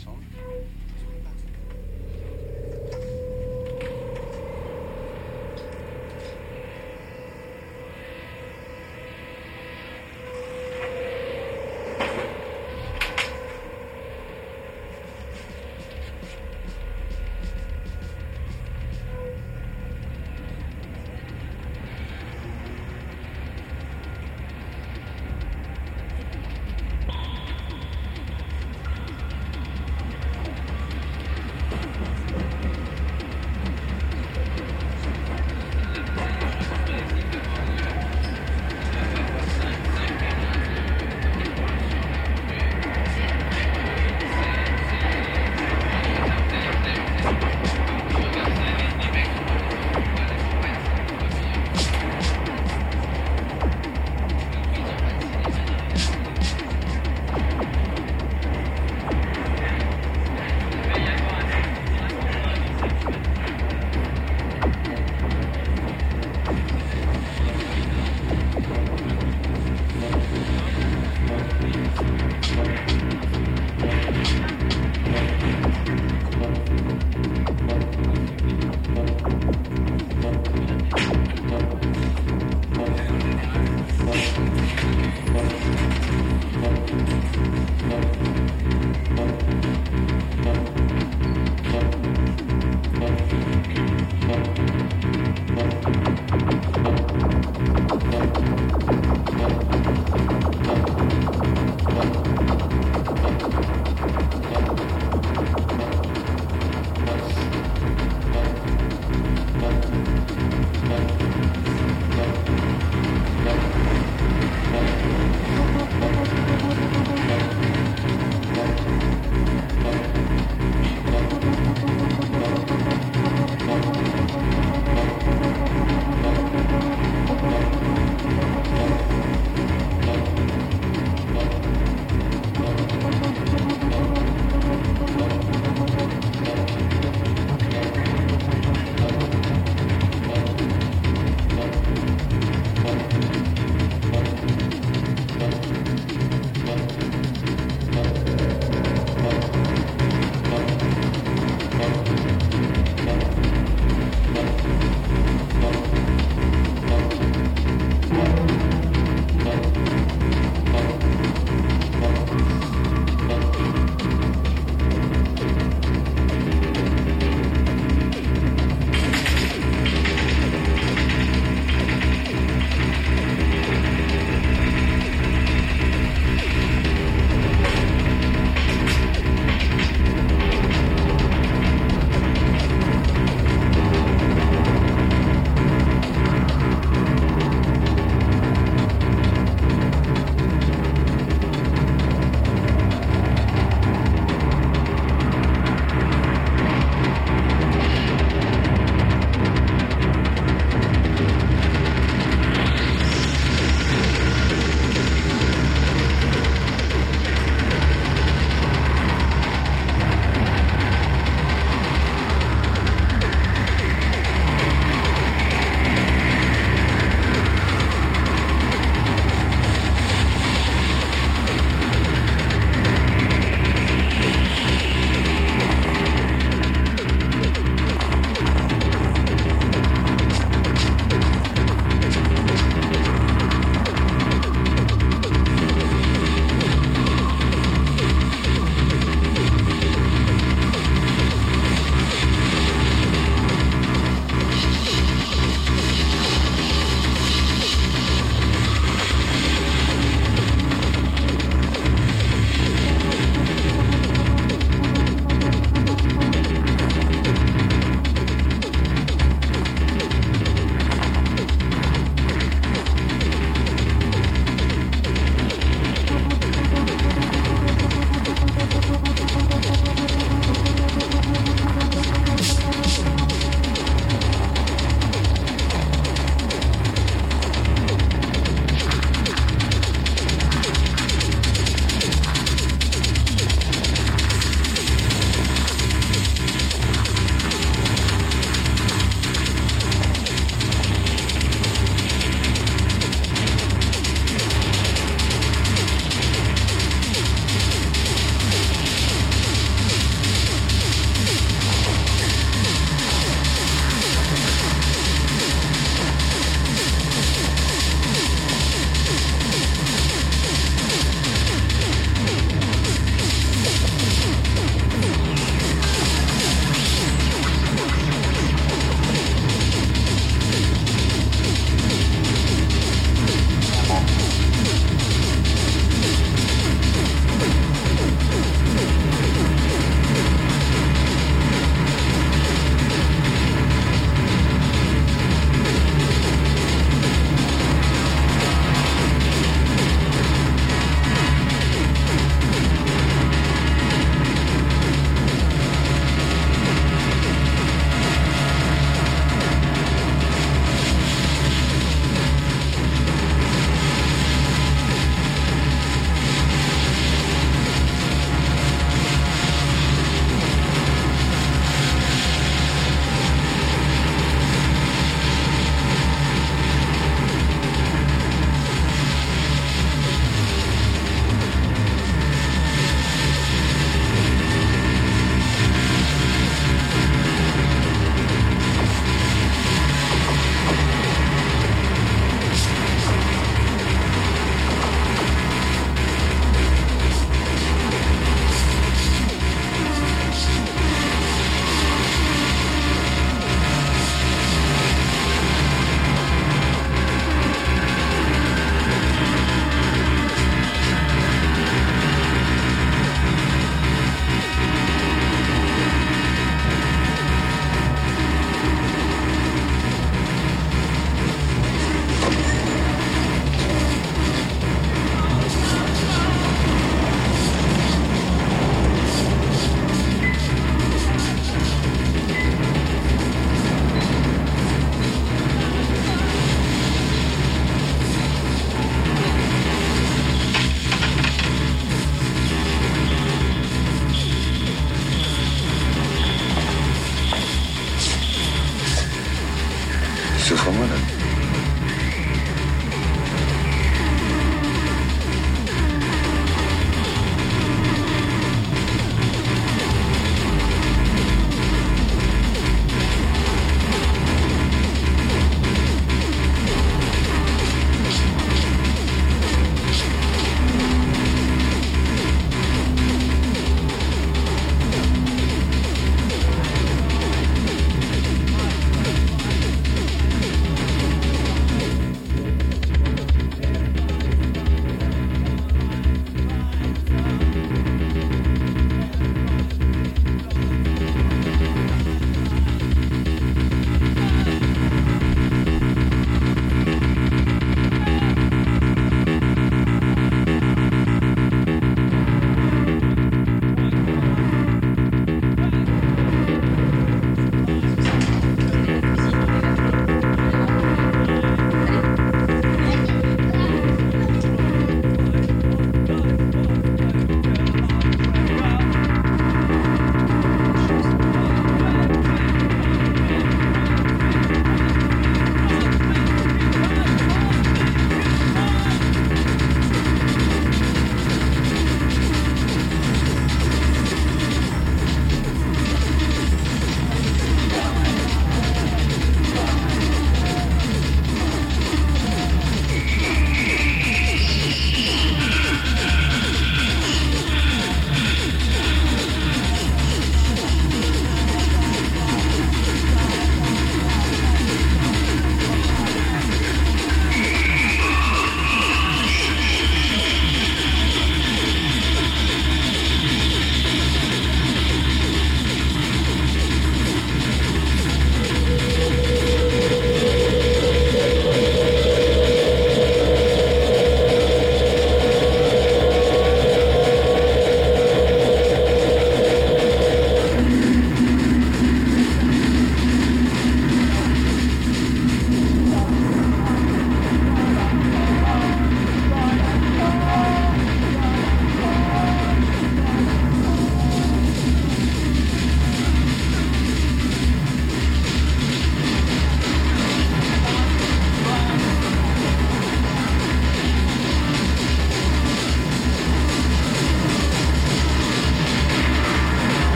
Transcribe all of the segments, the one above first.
ensemble.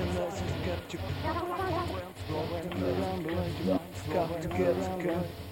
Unless you get your friends going around the way you got to get